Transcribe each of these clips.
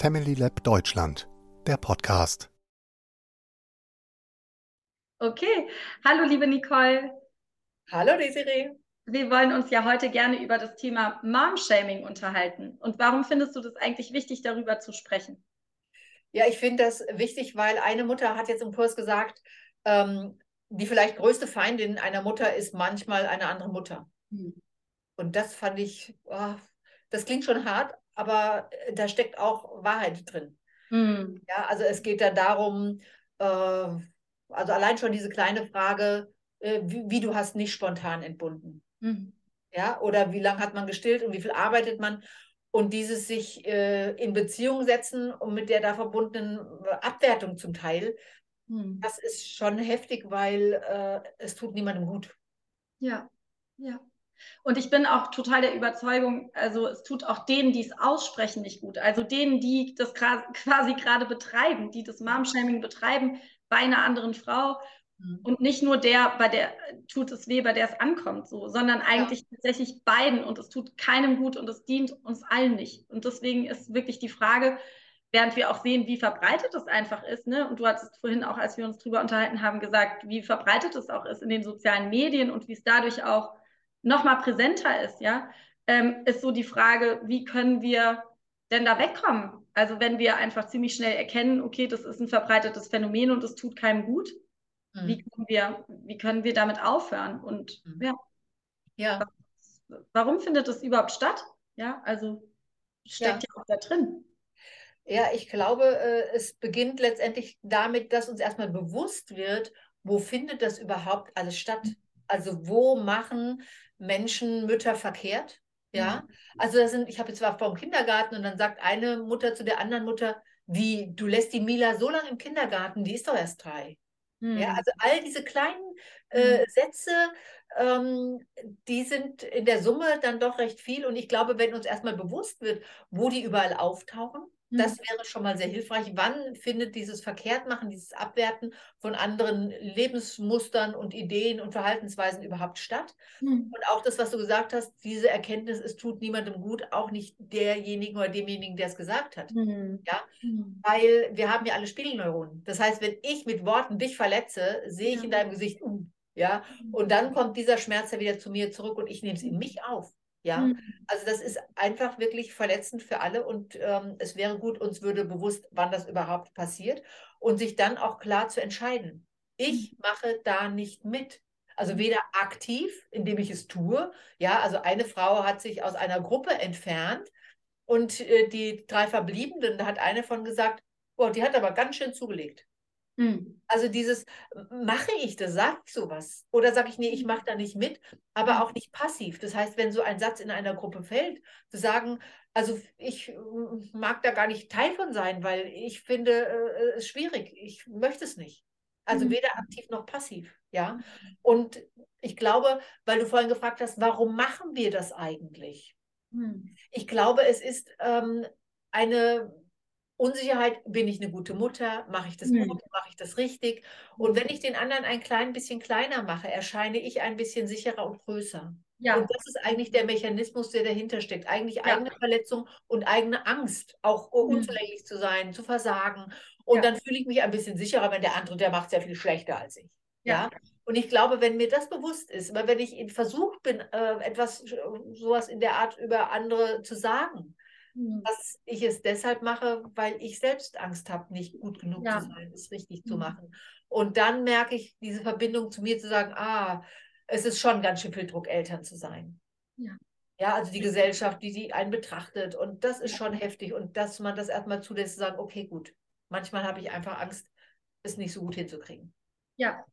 Family Lab Deutschland, der Podcast. Okay, hallo liebe Nicole. Hallo Desiree. Wir wollen uns ja heute gerne über das Thema Mom-Shaming unterhalten. Und warum findest du das eigentlich wichtig, darüber zu sprechen? Ja, ich finde das wichtig, weil eine Mutter hat jetzt im Kurs gesagt, ähm, die vielleicht größte Feindin einer Mutter ist manchmal eine andere Mutter. Hm. Und das fand ich, oh, das klingt schon hart, aber äh, da steckt auch Wahrheit drin. Hm. Ja, also es geht da darum, äh, also allein schon diese kleine Frage, äh, wie, wie, du hast nicht spontan entbunden. Hm. Ja, oder wie lange hat man gestillt und wie viel arbeitet man? Und dieses sich äh, in Beziehung setzen und mit der da verbundenen Abwertung zum Teil, hm. das ist schon heftig, weil äh, es tut niemandem gut. Ja, ja. Und ich bin auch total der Überzeugung, also es tut auch denen, die es aussprechen, nicht gut. Also denen, die das quasi gerade betreiben, die das Mom-Shaming betreiben bei einer anderen Frau. Mhm. Und nicht nur der, bei der tut es weh, bei der es ankommt, so, sondern eigentlich ja. tatsächlich beiden. Und es tut keinem gut und es dient uns allen nicht. Und deswegen ist wirklich die Frage, während wir auch sehen, wie verbreitet es einfach ist, ne? Und du hattest vorhin auch, als wir uns drüber unterhalten haben, gesagt, wie verbreitet es auch ist in den sozialen Medien und wie es dadurch auch noch mal präsenter ist, ja, ähm, ist so die Frage, wie können wir denn da wegkommen? Also wenn wir einfach ziemlich schnell erkennen, okay, das ist ein verbreitetes Phänomen und es tut keinem gut, mhm. wie, können wir, wie können wir damit aufhören? Und mhm. ja, ja. warum findet das überhaupt statt? Ja, also steckt ja, ja auch da drin. Ja, ich glaube, äh, es beginnt letztendlich damit, dass uns erstmal bewusst wird, wo findet das überhaupt alles statt? Also wo machen Menschen, Mütter verkehrt. Ja, mhm. also das sind, ich habe jetzt war vor dem Kindergarten und dann sagt eine Mutter zu der anderen Mutter, wie, du lässt die Mila so lange im Kindergarten, die ist doch erst drei. Mhm. Ja, also all diese kleinen äh, mhm. Sätze, ähm, die sind in der Summe dann doch recht viel. Und ich glaube, wenn uns erstmal bewusst wird, wo die überall auftauchen, das mhm. wäre schon mal sehr hilfreich. Wann findet dieses Verkehrtmachen, dieses Abwerten von anderen Lebensmustern und Ideen und Verhaltensweisen überhaupt statt? Mhm. Und auch das, was du gesagt hast, diese Erkenntnis, es tut niemandem gut, auch nicht derjenigen oder demjenigen, der es gesagt hat. Mhm. Ja? Mhm. Weil wir haben ja alle Spiegelneuronen. Das heißt, wenn ich mit Worten dich verletze, sehe ich in deinem Gesicht, uh, ja, mhm. und dann kommt dieser Schmerz ja wieder zu mir zurück und ich nehme es in mich auf. Ja, mhm. also das ist einfach wirklich verletzend für alle und ähm, es wäre gut, uns würde bewusst, wann das überhaupt passiert und sich dann auch klar zu entscheiden. Ich mhm. mache da nicht mit. Also mhm. weder aktiv, indem ich es tue. Ja, also eine Frau hat sich aus einer Gruppe entfernt und äh, die drei Verbliebenen, da hat eine von gesagt, boah, die hat aber ganz schön zugelegt. Mhm. Also dieses, mache ich das, sage ich sowas? Oder sage ich, nee, ich mache da nicht mit, aber mhm. auch nicht passiv. Das heißt, wenn so ein Satz in einer Gruppe fällt, zu sagen, also ich mag da gar nicht Teil von sein, weil ich finde äh, es schwierig. Ich möchte es nicht. Also mhm. weder aktiv noch passiv, ja. Und ich glaube, weil du vorhin gefragt hast, warum machen wir das eigentlich? Mhm. Ich glaube, es ist ähm, eine Unsicherheit, bin ich eine gute Mutter, mache ich das mhm. gut, mache ich das richtig? Und wenn ich den anderen ein klein bisschen kleiner mache, erscheine ich ein bisschen sicherer und größer. Ja. Und das ist eigentlich der Mechanismus, der dahinter steckt. Eigentlich ja. eigene Verletzung und eigene Angst, auch mhm. unzulänglich zu sein, zu versagen. Und ja. dann fühle ich mich ein bisschen sicherer, wenn der andere, der macht sehr viel schlechter als ich. Ja. Und ich glaube, wenn mir das bewusst ist, aber wenn ich versucht bin, äh, etwas sowas in der Art über andere zu sagen, hm. dass ich es deshalb mache, weil ich selbst Angst habe, nicht gut genug ja. zu sein, es richtig mhm. zu machen. Und dann merke ich diese Verbindung zu mir zu sagen, ah, es ist schon ganz schön viel Druck, Eltern zu sein. Ja. Ja, also die Gesellschaft, die, die einen betrachtet. Und das ist schon heftig. Und dass man das erstmal zulässt, zu sagen, okay, gut. Manchmal habe ich einfach Angst, es nicht so gut hinzukriegen. Ja.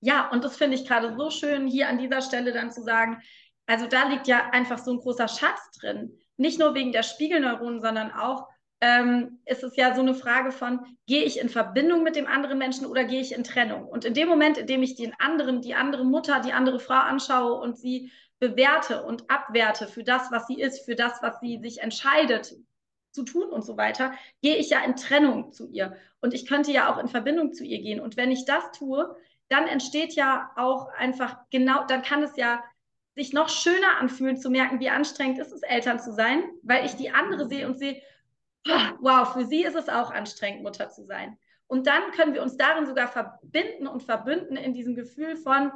Ja, und das finde ich gerade so schön, hier an dieser Stelle dann zu sagen, also da liegt ja einfach so ein großer Schatz drin nicht nur wegen der Spiegelneuronen, sondern auch ähm, ist es ja so eine Frage von, gehe ich in Verbindung mit dem anderen Menschen oder gehe ich in Trennung? Und in dem Moment, in dem ich den anderen, die andere Mutter, die andere Frau anschaue und sie bewerte und abwerte für das, was sie ist, für das, was sie sich entscheidet zu tun und so weiter, gehe ich ja in Trennung zu ihr. Und ich könnte ja auch in Verbindung zu ihr gehen. Und wenn ich das tue, dann entsteht ja auch einfach genau, dann kann es ja sich noch schöner anfühlen, zu merken, wie anstrengend ist es, Eltern zu sein, weil ich die andere sehe und sehe, wow, für sie ist es auch anstrengend, Mutter zu sein. Und dann können wir uns darin sogar verbinden und verbünden in diesem Gefühl von,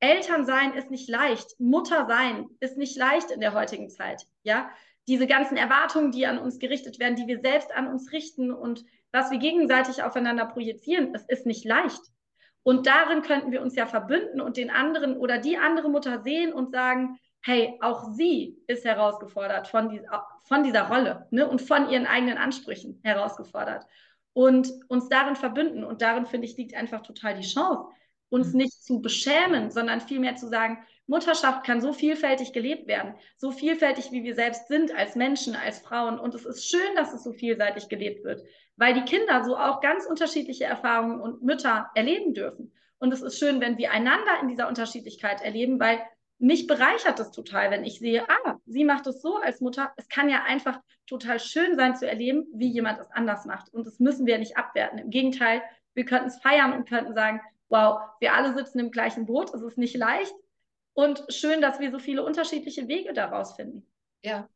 Eltern sein ist nicht leicht, Mutter sein ist nicht leicht in der heutigen Zeit. Ja, diese ganzen Erwartungen, die an uns gerichtet werden, die wir selbst an uns richten und was wir gegenseitig aufeinander projizieren, es ist nicht leicht. Und darin könnten wir uns ja verbünden und den anderen oder die andere Mutter sehen und sagen, hey, auch sie ist herausgefordert von, die, von dieser Rolle ne, und von ihren eigenen Ansprüchen herausgefordert. Und uns darin verbünden. Und darin, finde ich, liegt einfach total die Chance, uns mhm. nicht zu beschämen, sondern vielmehr zu sagen, Mutterschaft kann so vielfältig gelebt werden, so vielfältig wie wir selbst sind als Menschen, als Frauen. Und es ist schön, dass es so vielseitig gelebt wird, weil die Kinder so auch ganz unterschiedliche Erfahrungen und Mütter erleben dürfen. Und es ist schön, wenn wir einander in dieser Unterschiedlichkeit erleben, weil mich bereichert es total, wenn ich sehe, ah, sie macht es so als Mutter. Es kann ja einfach total schön sein zu erleben, wie jemand es anders macht. Und das müssen wir nicht abwerten. Im Gegenteil, wir könnten es feiern und könnten sagen, wow, wir alle sitzen im gleichen Boot, es ist nicht leicht. Und schön, dass wir so viele unterschiedliche Wege daraus finden. Ja.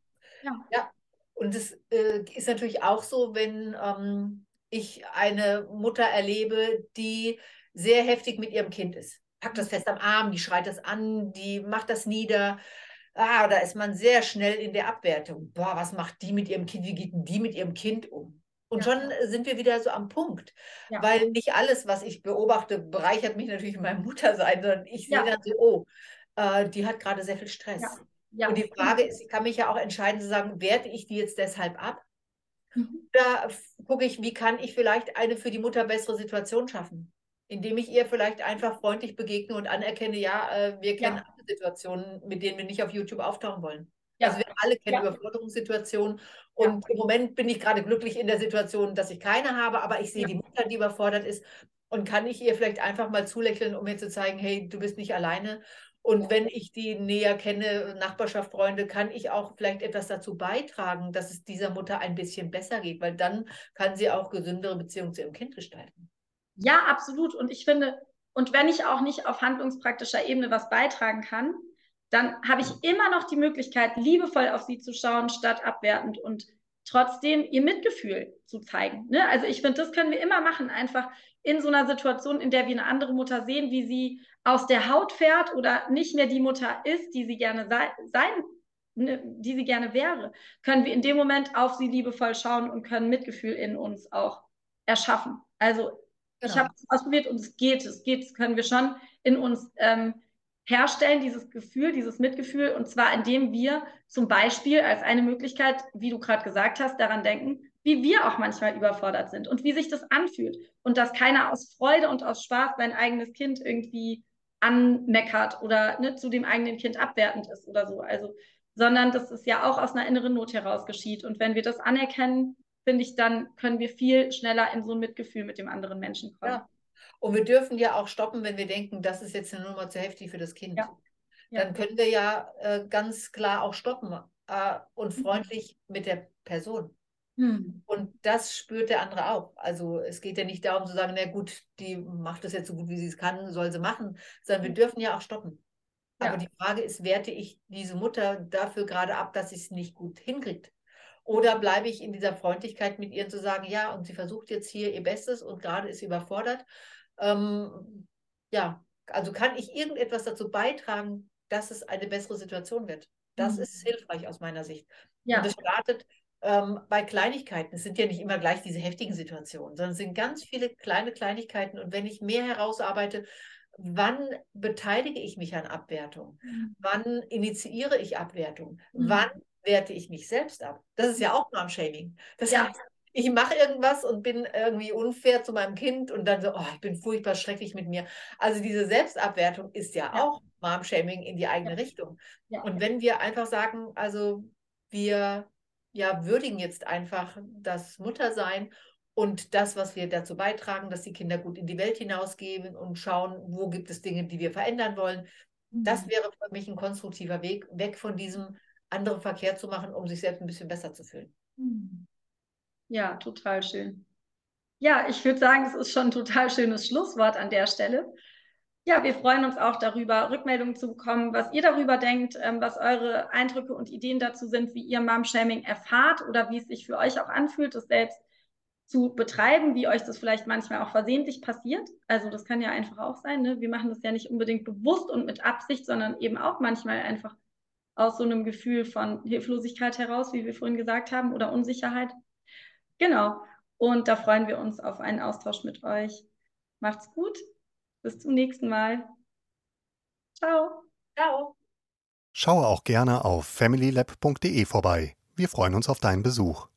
Ja. ja. Und es äh, ist natürlich auch so, wenn ähm, ich eine Mutter erlebe, die sehr heftig mit ihrem Kind ist packt das fest am Arm, die schreit das an, die macht das nieder. Ah, da ist man sehr schnell in der Abwertung. Boah, was macht die mit ihrem Kind? Wie geht die mit ihrem Kind um? Und ja. schon sind wir wieder so am Punkt. Ja. Weil nicht alles, was ich beobachte, bereichert mich natürlich in meinem Muttersein, sondern ich sehe ja. dann so, oh, äh, die hat gerade sehr viel Stress. Und die Frage ist, ich kann mich ja auch entscheiden zu sagen, werte ich die jetzt deshalb ab? Mhm. Oder gucke ich, wie kann ich vielleicht eine für die Mutter bessere Situation schaffen? indem ich ihr vielleicht einfach freundlich begegne und anerkenne, ja, äh, wir kennen ja. alle Situationen, mit denen wir nicht auf YouTube auftauchen wollen. Ja. Also wir alle kennen ja. Überforderungssituationen und ja. im Moment bin ich gerade glücklich in der Situation, dass ich keine habe, aber ich sehe die Mutter, die überfordert ist und kann ich ihr vielleicht einfach mal zulächeln, um mir zu zeigen, hey, du bist nicht alleine. Und wenn ich die näher kenne, Nachbarschaft, Freunde, kann ich auch vielleicht etwas dazu beitragen, dass es dieser Mutter ein bisschen besser geht, weil dann kann sie auch gesündere Beziehungen zu ihrem Kind gestalten. Ja, absolut. Und ich finde, und wenn ich auch nicht auf handlungspraktischer Ebene was beitragen kann, dann habe ich immer noch die Möglichkeit, liebevoll auf sie zu schauen, statt abwertend und trotzdem ihr Mitgefühl zu zeigen. Ne? Also ich finde, das können wir immer machen, einfach in so einer Situation, in der wir eine andere Mutter sehen, wie sie aus der Haut fährt oder nicht mehr die Mutter ist, die sie gerne sei, sein, ne, die sie gerne wäre, können wir in dem Moment auf sie liebevoll schauen und können Mitgefühl in uns auch erschaffen. Also Genau. Ich habe es ausprobiert und es geht, es geht, das können wir schon in uns ähm, herstellen, dieses Gefühl, dieses Mitgefühl. Und zwar indem wir zum Beispiel als eine Möglichkeit, wie du gerade gesagt hast, daran denken, wie wir auch manchmal überfordert sind und wie sich das anfühlt. Und dass keiner aus Freude und aus Spaß sein eigenes Kind irgendwie anmeckert oder ne, zu dem eigenen Kind abwertend ist oder so. Also, sondern dass es ja auch aus einer inneren Not heraus geschieht. Und wenn wir das anerkennen, finde ich, dann können wir viel schneller in so ein Mitgefühl mit dem anderen Menschen kommen. Ja. Und wir dürfen ja auch stoppen, wenn wir denken, das ist jetzt eine Nummer zu heftig für das Kind. Ja. Ja. Dann können wir ja äh, ganz klar auch stoppen äh, und mhm. freundlich mit der Person. Mhm. Und das spürt der andere auch. Also es geht ja nicht darum zu sagen, na gut, die macht das jetzt so gut, wie sie es kann, soll sie machen, sondern wir dürfen ja auch stoppen. Aber die Frage ist, werte ich diese Mutter dafür gerade ab, dass sie es nicht gut hinkriegt? Oder bleibe ich in dieser Freundlichkeit mit ihr zu sagen, ja, und sie versucht jetzt hier ihr Bestes und gerade ist sie überfordert. Ähm, ja, also kann ich irgendetwas dazu beitragen, dass es eine bessere Situation wird. Das mhm. ist hilfreich aus meiner Sicht. Ja. Und das startet ähm, bei Kleinigkeiten. Es sind ja nicht immer gleich diese heftigen Situationen, sondern es sind ganz viele kleine Kleinigkeiten. Und wenn ich mehr herausarbeite, wann beteilige ich mich an Abwertung? Mhm. Wann initiiere ich Abwertung? Mhm. Wann werte ich mich selbst ab. Das ist ja auch Mom-Shaming. Das ja. heißt, ich mache irgendwas und bin irgendwie unfair zu meinem Kind und dann so, oh, ich bin furchtbar schrecklich mit mir. Also diese Selbstabwertung ist ja, ja. auch Mom-Shaming in die eigene ja. Richtung. Und wenn wir einfach sagen, also wir ja würdigen jetzt einfach das Muttersein und das, was wir dazu beitragen, dass die Kinder gut in die Welt hinausgehen und schauen, wo gibt es Dinge, die wir verändern wollen. Mhm. Das wäre für mich ein konstruktiver Weg, weg von diesem andere Verkehr zu machen, um sich selbst ein bisschen besser zu fühlen. Hm. Ja, total schön. Ja, ich würde sagen, es ist schon ein total schönes Schlusswort an der Stelle. Ja, wir freuen uns auch darüber, Rückmeldungen zu bekommen, was ihr darüber denkt, ähm, was eure Eindrücke und Ideen dazu sind, wie ihr Mom-Shaming erfahrt oder wie es sich für euch auch anfühlt, es selbst zu betreiben, wie euch das vielleicht manchmal auch versehentlich passiert. Also das kann ja einfach auch sein. Ne? Wir machen das ja nicht unbedingt bewusst und mit Absicht, sondern eben auch manchmal einfach aus so einem Gefühl von Hilflosigkeit heraus, wie wir vorhin gesagt haben, oder Unsicherheit. Genau. Und da freuen wir uns auf einen Austausch mit euch. Macht's gut. Bis zum nächsten Mal. Ciao. Ciao. Schaue auch gerne auf familylab.de vorbei. Wir freuen uns auf deinen Besuch.